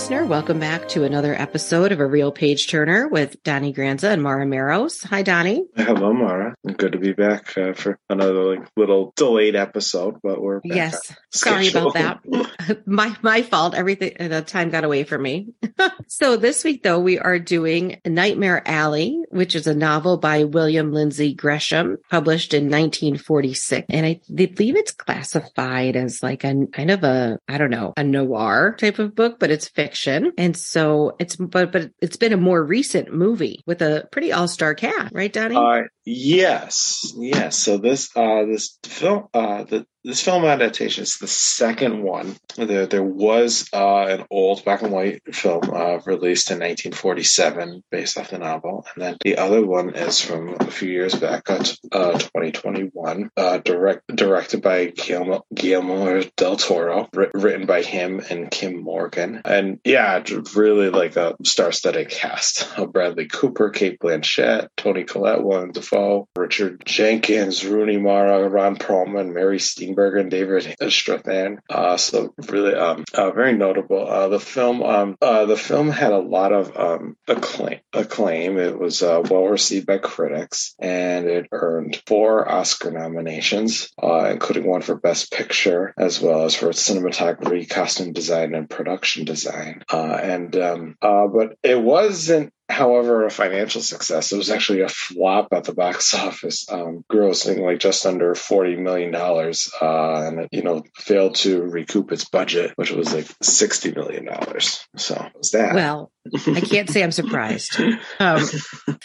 Listener. Welcome back to another episode of A Reel Page Turner with Donny Granza and Maura Maros. Hi, Donny. Hello, Maura. Good to be back uh, for another like, little delayed episode, but we're yes. Sorry about that. my my fault. Everything the time got away from me. so this week, though, we are doing Nightmare Alley, which is a novel by William Lindsay Gresham, published in 1946, and I believe it's classified as like a kind of a I don't know a noir type of book, but it's fiction. And so it's, but, but it's been a more recent movie with a pretty all star cast, right, Donny? Uh, yes. Yes. So this, uh, this film, uh, the, this film adaptation is the second one. There, there was uh, an old black and white film uh, released in 1947 based off the novel, and then the other one is from a few years back, uh, 2021, uh, direct, directed by Guillermo, Guillermo del Toro, written by him and Kim Morgan, and yeah, really like a star-studded cast: Bradley Cooper, Cate Blanchett, Toni Collette, Willem Dafoe, Richard Jenkins, Rooney Mara, Ron Perlman, Mary Steenburgen and David Strathairn. Uh, so really, um, uh, very notable. Uh, the film, um, uh, the film had a lot of um, acclaim. Acclaim. It was uh, well received by critics, and it earned four Oscar nominations, uh, including one for Best Picture, as well as for cinematography, costume design, and production design. and um, but it wasn't however, a financial success. It was actually a flop at the box office, um, grossing like just under forty million dollars, uh, and it, you know failed to recoup its budget, which was like sixty million dollars. So was that. Well, I can't say I'm surprised. Um,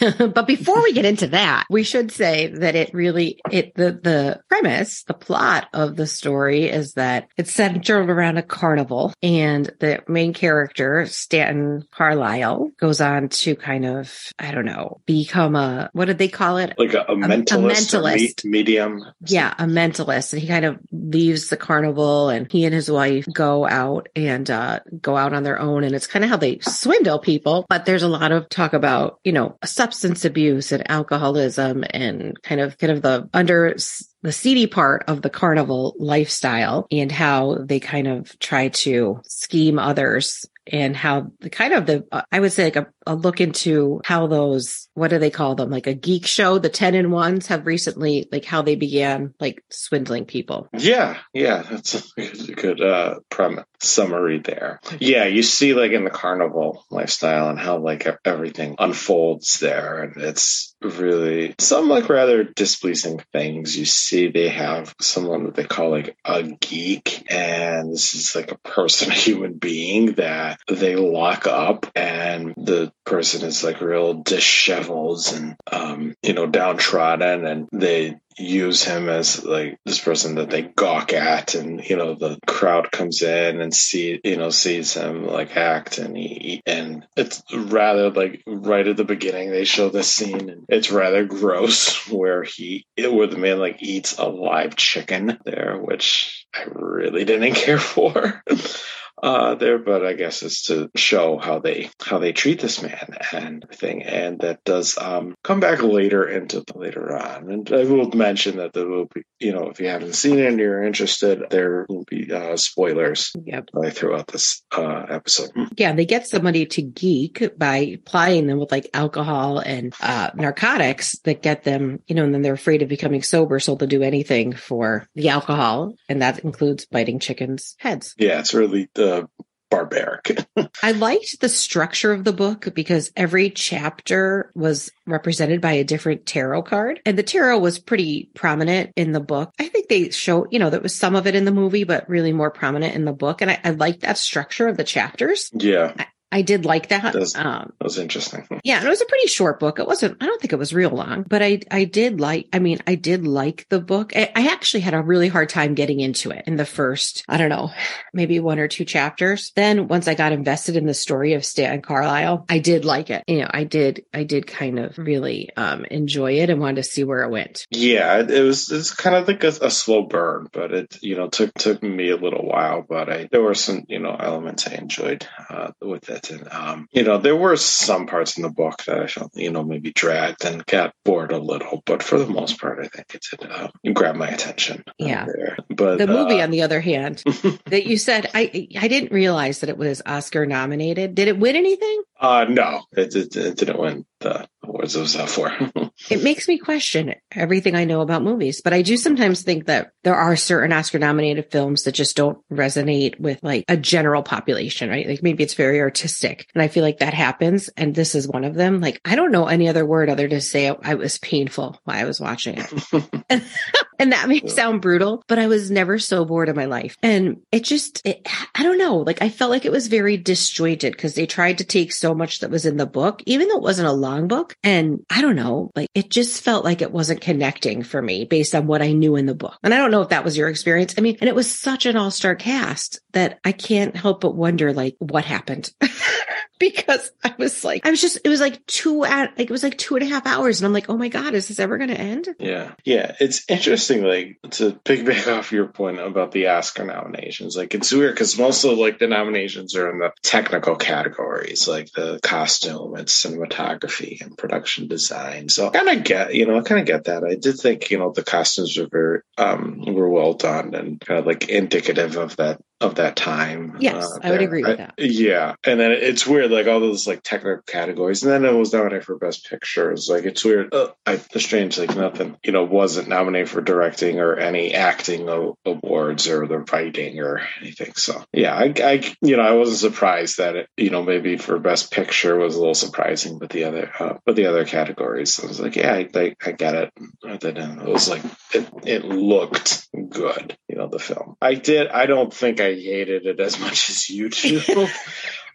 but before we get into that, we should say that it really it the the premise, the plot of the story is that it's centered around a carnival, and the main character Stanton Carlisle goes on to kind of, I don't know, become a, what did they call it? Like a, a mentalist, a mentalist. Me- medium. Yeah, a mentalist. And he kind of leaves the carnival and he and his wife go out and uh, go out on their own. And it's kind of how they swindle people. But there's a lot of talk about, you know, substance abuse and alcoholism and kind of, kind of the under the seedy part of the carnival lifestyle and how they kind of try to scheme others and how the kind of the uh, I would say like a, a, look into how those what do they call them? Like a geek show? The 10 and ones have recently like how they began like swindling people. Yeah yeah that's a good uh premise summary there. Yeah you see like in the carnival lifestyle and how like everything unfolds there and it's really some like rather displeasing things. You see they have someone that they call like a geek and this is like a person a human being that they lock up and the person is like real disheveled and um, you know downtrodden and they use him as like this person that they gawk at and you know the crowd comes in and see you know sees him like act and he and it's rather like right at the beginning they show this scene and it's rather gross where he where the man like eats a live chicken there which I really didn't care for uh, there, but I guess it's to show how they how they treat this man and thing, and that does um, come back later into later on. And I will mention that there will be, you know, if you haven't seen it and you're interested, there will be uh, spoilers yep. throughout this uh, episode. Yeah, they get somebody to geek by plying them with like alcohol and uh, narcotics that get them, you know, and then they're afraid of becoming sober, so they'll do anything for the alcohol, and that includes biting chickens' heads. Yeah, it's really the barbaric. I liked the structure of the book because every chapter was represented by a different tarot card and the tarot was pretty prominent in the book. I think they show, you know, there was some of it in the movie, but really more prominent in the book. And I, I like that structure of the chapters. Yeah. I, I did like that. That was, um, that was interesting. Yeah, and it was a pretty short book. It wasn't. I don't think it was real long, but I I did like. I mean, I did like the book. I, I actually had a really hard time getting into it in the first. I don't know, maybe one or two chapters. Then once I got invested in the story of Stan Carlisle, I did like it. You know, I did. I did kind of really um, enjoy it and wanted to see where it went. Yeah, it was. It's kind of like a, a slow burn, but it you know took took me a little while. But I there were some you know elements I enjoyed uh, with it. And, um, you know, there were some parts in the book that I felt, you know, maybe dragged and got bored a little, but for the most part, I think it did uh, grab my attention. Yeah. There. But the movie, uh, on the other hand, that you said, I I didn't realize that it was Oscar nominated. Did it win anything? uh, no, it, it, it didn't win the awards was up for. It makes me question everything I know about movies, but I do sometimes think that there are certain Oscar nominated films that just don't resonate with like a general population, right? Like maybe it's very artistic and I feel like that happens. And this is one of them. Like, I don't know any other word other to say I was painful while I was watching it. and that may sound brutal, but I was never so bored in my life. And it just, it, I don't know, like I felt like it was very disjointed because they tried to take so much that was in the book, even though it wasn't a long book. And I don't know, like it just felt like it wasn't connecting for me based on what I knew in the book. And I don't know if that was your experience. I mean, and it was such an all star cast that I can't help but wonder, like, what happened? because I was like, I was just, it was like two at, like, it was like two and a half hours. And I'm like, oh my God, is this ever going to end? Yeah. Yeah. It's interesting, like, to piggyback off your point about the Oscar nominations. Like, it's weird because most of like the nominations are in the technical categories, like the costume and cinematography and production design. So I kind of get, you know, I kind of get that. I did think, you know, the costumes were very, um, were well done and kind of like indicative of that of that time. Yes, uh, I would agree with I- that. Yeah, and then it's weird, like all those like technical categories, and then it was nominated for best pictures. Like it's weird. Uh, I, the strange, like nothing, you know, wasn't nominated for directing or any acting o- awards or the writing or anything. So yeah, I, I, you know, I wasn't surprised that it, you know, maybe for best picture was a little surprising, but the other, uh, but the other categories, I was like, yeah, I, I, I get it. I didn't. It was like it, it looked good, you know, the film. I did. I don't think I hated it as much as you do.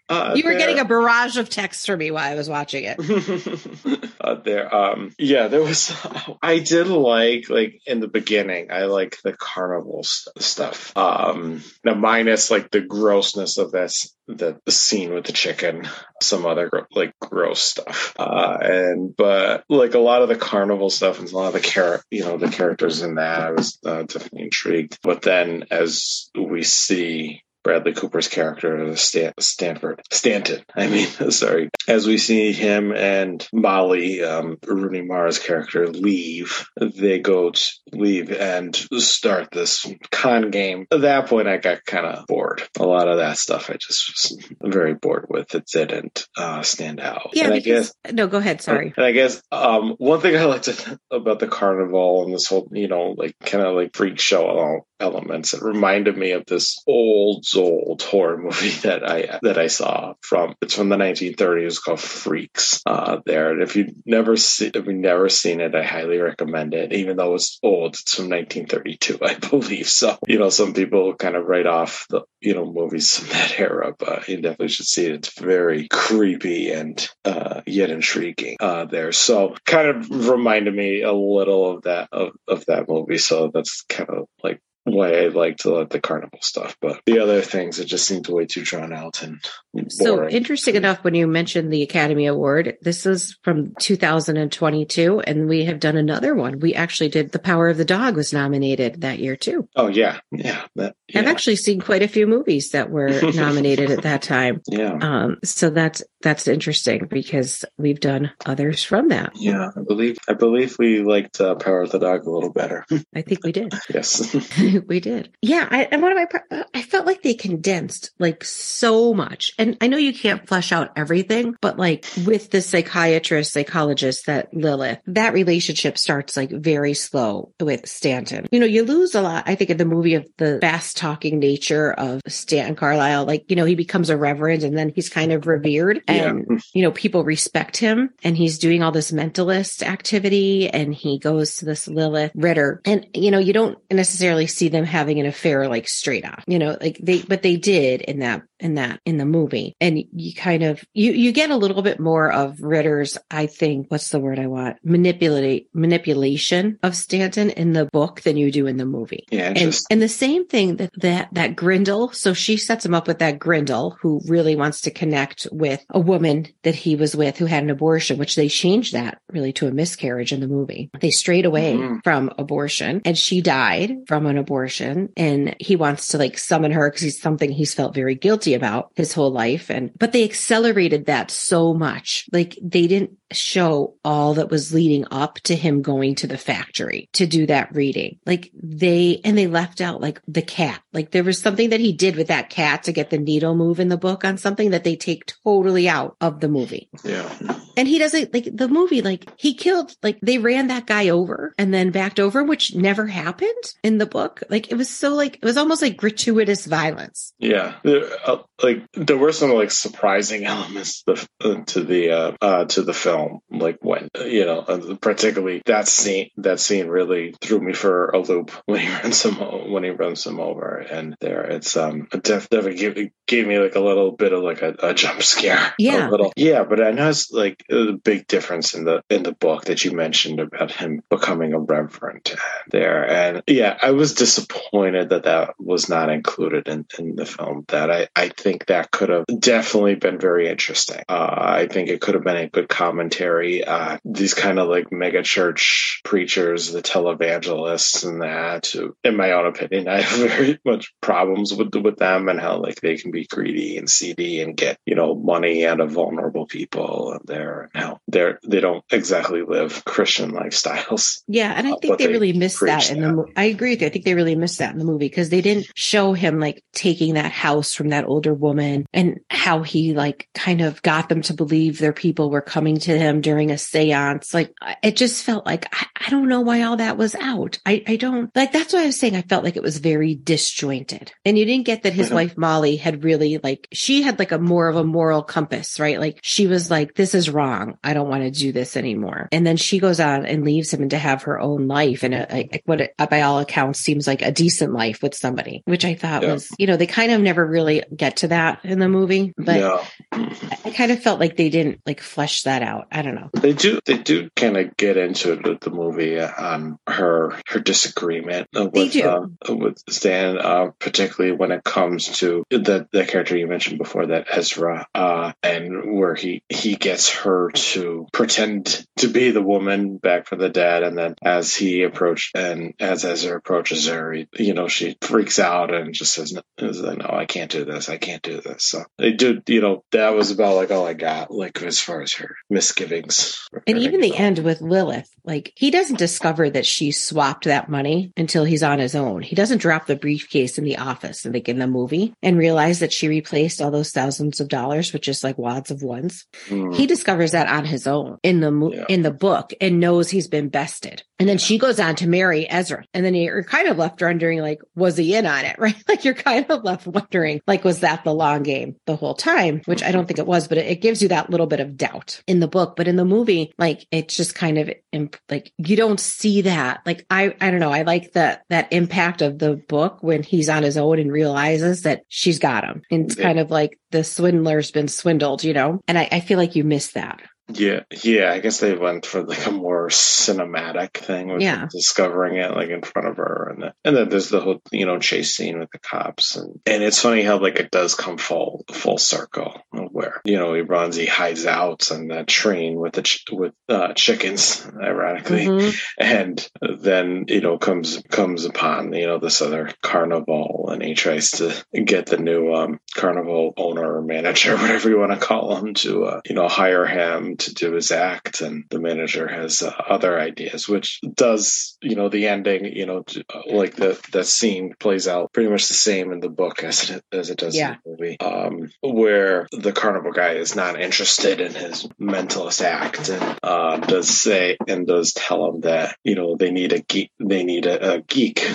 Uh, You were there- getting a barrage of texts from me while I was watching it. uh, there um yeah there was i did like like in the beginning i like the carnival st- stuff um now minus like the grossness of this the, scene with the chicken some other like gross stuff uh and but like a lot of the carnival stuff and a lot of the char- you know the characters in that i was uh, definitely intrigued but then as we see Bradley Cooper's character, Stan- Stanford, Stanton. I mean, sorry. As we see him and Molly, um, Rooney Mara's character, leave, they go to leave and start this con game. At that point, I got kind of bored. A lot of that stuff I just was very bored with. It didn't uh, stand out. Yeah, and I guess no, go ahead. Sorry. and I guess um, one thing I liked about the carnival and this whole, you know, like kind of like freak show elements, it reminded me of this old, old horror movie that I that I saw from. It's from the 1930s called Freaks. Uh, there, and if you never see, if you've never seen it, I highly recommend it. Even though it's old, it's from 1932, I believe. So you know, some people kind of write off the you know movies from that era, but you definitely should see it. It's very creepy and uh, yet intriguing uh, there. So kind of reminded me a little of that of, of that movie. So that's kind of like why I liked the, the carnival stuff. But the other things, it just seemed way too drawn out and boring. So interesting enough, when you mentioned the Academy Award, this is from 2022, and we have done another one. We actually did The Power of the Dog was nominated that year too. oh yeah, yeah, that, I've actually seen quite a few movies that were nominated at that time. yeah. Um, so that's that's interesting because we've done others from that. Yeah, I believe I believe we liked uh, Power of the Dog a little better. I think we did. yes. we did. Yeah, I, and one of my, I felt like they condensed like so much. And I know you can't flesh out everything, but like with the psychiatrist, psychologist, that Lilith, that relationship starts like very slow with Stanton. You know, you lose a lot, I think, in the movie of the fast talking nature of Stanton Carlisle. Like, you know, he becomes a reverend and then he's kind of revered and, you know, people respect him and he's doing all this mentalist activity and he goes to this Lilith Ritter. And, you know, you don't necessarily see them having an affair like straight off you know, like they, but they did in that, in that, in the movie. And you kind of, you, you get a little bit more of Ritter's, I think, what's the word I want? Manipulate, manipulation of Stanton in the book than you do in the movie. Yeah, And, and the same thing that, that, that Grindle. So she sets him up with that Grindle who really wants to connect with a woman that he was with who had an abortion, which they changed that really to a miscarriage in the movie. They strayed away Mhm. from abortion and she died from an abortion and he wants to like summon her because he's something he's felt very guilty about his whole life. And, but they accelerated that so much. Like they didn't show all that was leading up to him going to the factory to do that reading. Like they, and they left out like the cat. Like there was something that he did with that cat to get the needle move in the book on something that they take totally out of the movie. Yeah. And he doesn't like the movie, like he killed, like they ran that guy over and then backed over, which never happened in the book. Like it was so like, it was almost like gratuitous violence. Yeah. There, uh, like there were some like surprising elements to the, uh, to the, uh, uh, to the film. Like when, you know, uh, particularly that scene, that scene really threw me for a loop when he runs him, when he runs him over. And there it's, um, definitely gave, me like a little bit of like a, a jump scare. Yeah. Little, yeah. But I know it's like a big difference in the, in the book that you mentioned about him becoming a reverend there. And yeah, I was disappointed that that was not included in, in the film. That I, I think that could have definitely been very interesting. Uh, I think it could have been a good commentary. Uh, these kind of like mega church preachers, the televangelists, and that. In my own opinion, I have very much problems with with them and how like they can be greedy and seedy and get you know money out of vulnerable people and they're now they're they don't exactly live Christian lifestyles. Yeah, and I uh, think they, they, really missed that in the. I agree with you. I think they really missed that in the movie because they didn't show him like taking that house from that older woman and how he like kind of got them to believe their people were coming to him during a seance. Like it just felt like I, I don't know why all that was out. I, I don't like that's why I was saying I felt like it was very disjointed. And you didn't get that his wife Molly had really like she had like a more of a moral compass, right? Like she was like, This is wrong. I don't want to do this anymore. And then she goes on and leaves him to have her own life and a, a, what it, by all accounts seems like a decent life with somebody, which I thought yeah. was, you know, they kind of never really get to that in the movie, but yeah. I kind of felt like they didn't like flesh that out. I don't know. They do, they do kind of get into it with the movie on her, her disagreement with, uh, with Stan, uh, particularly when it comes to the, the character you mentioned before that Ezra, uh, and where he, he gets her to pretend to be the woman back from the dead. And then as he approached and as Ezra approaches her, he, you know, she freaks out and just says, no, I can't do this. I can't do this. So they do, you know, that was about like all I got, like as far as her misgivings. And even the end with Lilith, like he doesn't discover that she swapped that money until he's on his own. He doesn't drop the briefcase in the office, like in the movie, and realize that she replaced all those thousands of dollars with just like wads of ones. Mm. He discovers that on his own in the yeah. in the book and knows he's been bested. And then she goes on to marry Ezra. And then you're kind of left wondering, like, was he in on it? Right? Like you're kind of left wondering, like, was that the long game the whole time? Which I don't think it was, but it, it gives you that little bit of doubt in the book. But in the movie, like, it's just kind of imp- like you don't see that. Like, I, I don't know. I like that, that impact of the book when he's on his own and realizes that she's got him. And it's kind of like the swindler's been swindled, you know? And I, I feel like you miss that. Yeah, yeah. I guess they went for like a more cinematic thing with yeah. discovering it like in front of her, and then, and then there's the whole you know chase scene with the cops, and and it's funny how like it does come full full circle where you know he hides out on that train with the ch- with uh, chickens, ironically, mm-hmm. and then you know comes comes upon you know this other carnival, and he tries to get the new um, carnival owner or manager, whatever you want to call him, to uh, you know hire him to do his act, and the manager has uh, other ideas, which does, you know, the ending, you know, uh, like the the scene plays out pretty much the same in the book as it as it does yeah. in the movie, um, where the carnival guy is not interested in his mentalist act and uh, does say and does tell him that you know they need a geek, they need a, a geek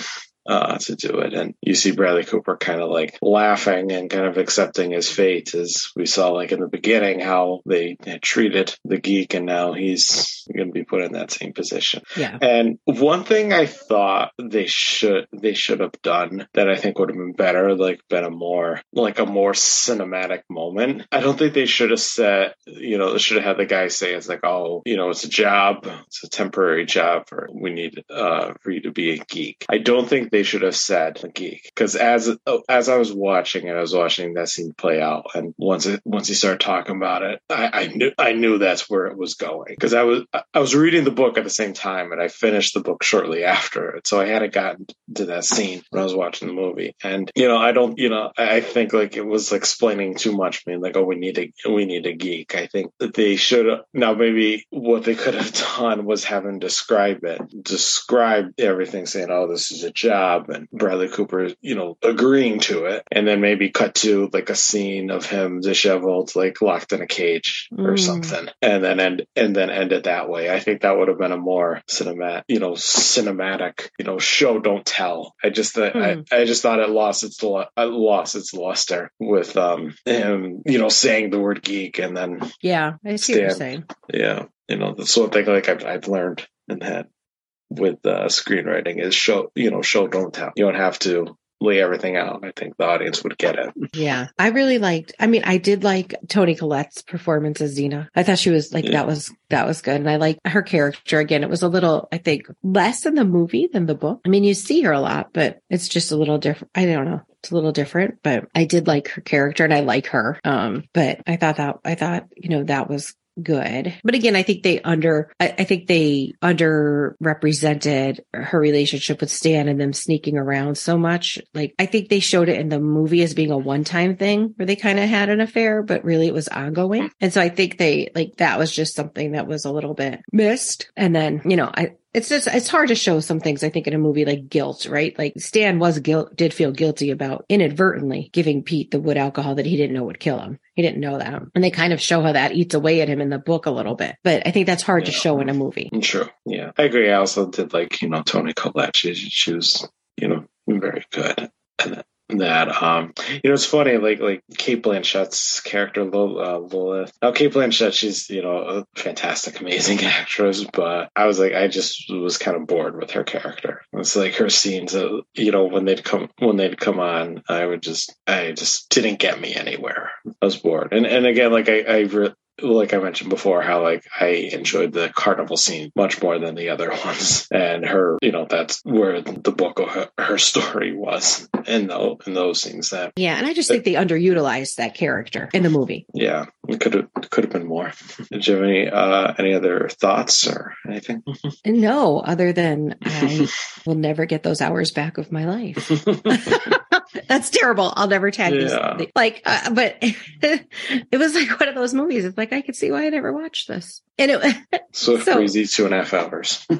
uh, to do it. And you see Bradley Cooper kind of like laughing and kind of accepting his fate as we saw like in the beginning how they treated the geek and now he's going to be put in that same position. Yeah. And one thing I thought they should, they should have done that I think would have been better, like been a more, like a more cinematic moment. I don't think they should have said, you know, they should have had the guy say it's like, oh, you know, it's a job, it's a temporary job, or we need uh, for you to be a geek. I don't think they should have said geek because as as I was watching it, I was watching that scene play out, and once it once he started talking about it, I, I knew I knew that's where it was going because I was I was reading the book at the same time, and I finished the book shortly after it, so I hadn't gotten to that scene when I was watching the movie, and you know I don't you know I think like it was explaining too much, I mean like oh we need a we need a geek. I think that they should have now maybe what they could have done was have him describe it, describe everything, saying oh this is a job, and Bradley Cooper you know agreeing to it, and then maybe cut to like a scene of him disheveled like locked in a cage or Mm. something, and then end and then end it that way. I think that would have been a more cinematic, you know, cinematic, you know, show don't tell. I just th- Hmm. I, I just thought it lost its uh, lost its luster with um him, you know, saying the word geek and then Yeah, I see what you're saying. yeah, you know, that's one thing like I've, I've learned in that with uh, screenwriting is show, you know, show don't tell. You don't have to lay everything out. I think the audience would get it. Yeah, I really liked. I mean, I did like Toni Collette's performance as Zeena. I thought she was like Yeah. that was that was good, and I like her character. Again, it was a little, I think, less in the movie than the book. I mean, you see her a lot, but it's just a little different. I don't know. It's a little different, but I did like her character, and I like her. Um, but I thought that I thought you know that was good. But again, I think they under, I, I think they underrepresented her relationship with Stan and them sneaking around so much. Like, I think they showed it in the movie as being a one time thing where they kind of had an affair, but really it was ongoing. And so I think they, like, that was just something that was a little bit missed. And then, you know, I, it's just it's hard to show some things I think in a movie like guilt, right? Like Stan was guilt did feel guilty about inadvertently giving Pete the wood alcohol that he didn't know would kill him. He didn't know that. And they kind of show how that eats away at him in the book a little bit. But I think that's hard to show in a movie. Mm, true. Yeah, I agree. I also did like you know Toni Collette. She, she was you know very good. And that, um you know it's funny like like Cate Blanchett's character uh, Lilith. Now Kate Blanchett, she's you know a fantastic, amazing actress, but I was like I just was kind of bored with her character. It's like her scenes, uh, you know, when they'd come when they'd come on, I would just I just didn't get me anywhere. I was bored, and and again like I I. Re- like I mentioned before, how like I enjoyed the carnival scene much more than the other ones, and her, you know, that's where the book of her, her story was in those in those scenes. That Yeah, and I just think they underutilized that character in the movie. yeah, it could have could have been more. Did you have any uh, any other thoughts or anything? No, other than I will never get those hours back of my life. That's terrible. I'll never tag you. Yeah. Like, uh, but it was like one of those movies. It's like I could see why I never watched this, and it so, So- crazy two and a half hours.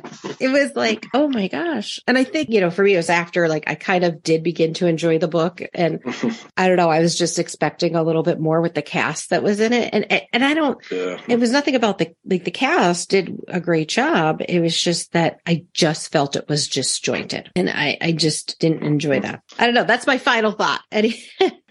it was like, oh my gosh. And I think you know, for me, it was after like I kind of did begin to enjoy the book, and I don't know, I was just expecting a little bit more with the cast that was in it, and and I don't. yeah. It was nothing about the like the cast did a great job. It was just that I just felt it was disjointed, and I I just didn't enjoy hmm. that. I don't know. That's my final thought. Any,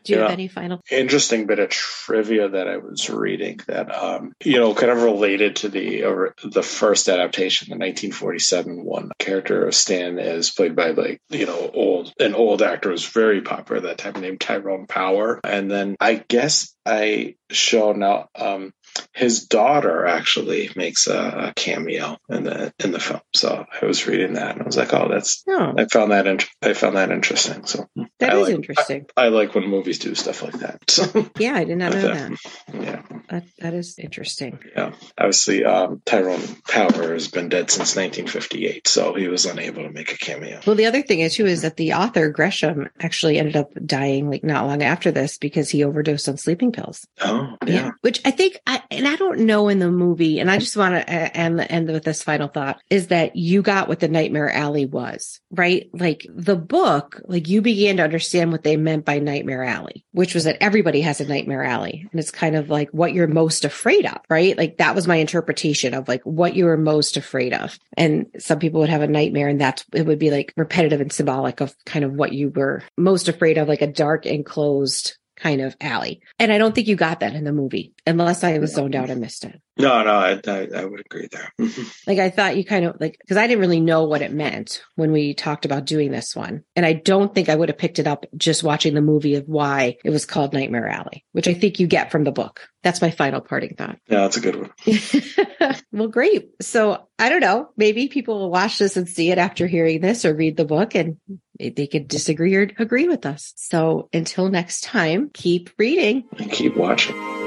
do you have any final? interesting bit of trivia that I was reading that um, you know kind of related to the or the first adaptation, the 1947 one. Character of Stan is played by like you know old an old actor was very popular at that time named Tyrone Power, and then I guess I show now um, his daughter actually makes a, a cameo in the in the film. So I was reading that and I was like, oh, that's No, I found that I found that interesting. So that I is like- interesting. I like when movies do stuff like that. So yeah, I did not know Okay. that. yeah. That. That is interesting. Yeah, obviously, um, Tyrone Power has been dead since 1958, so he was unable to make a cameo. Well, the other thing is too is that the author Gresham actually ended up dying like not long after this because he overdosed on sleeping pills. Oh, yeah. Which I think, I, and I don't know in the movie, and I just want to end, end with this final thought is that you got what the Nightmare Alley was, right? Like the book, like you began to understand what they meant by Nightmare Alley, which was that everybody has a Nightmare Alley. And it's kind of like what you're most afraid of, right? Like that was my interpretation of like what you were most afraid of. And some people would have a nightmare and that's, it would be like repetitive and symbolic of kind of what you were most afraid of, like a dark enclosed kind of alley. And I don't think you got that in the movie unless I was zoned out and missed it. No, no, I, I, I would agree there. Mm-hmm. Like I thought you kind of like, cause I didn't really know what it meant when we talked about doing this one. And I don't think I would have picked it up just watching the movie of why it was called Nightmare Alley, which I think you get from the book. That's my final parting thought. yeah, that's a good one. well, great. So I don't know. Maybe people will watch this and see it after hearing this or read the book and they could disagree or agree with us. So until next time, keep reading and keep watching.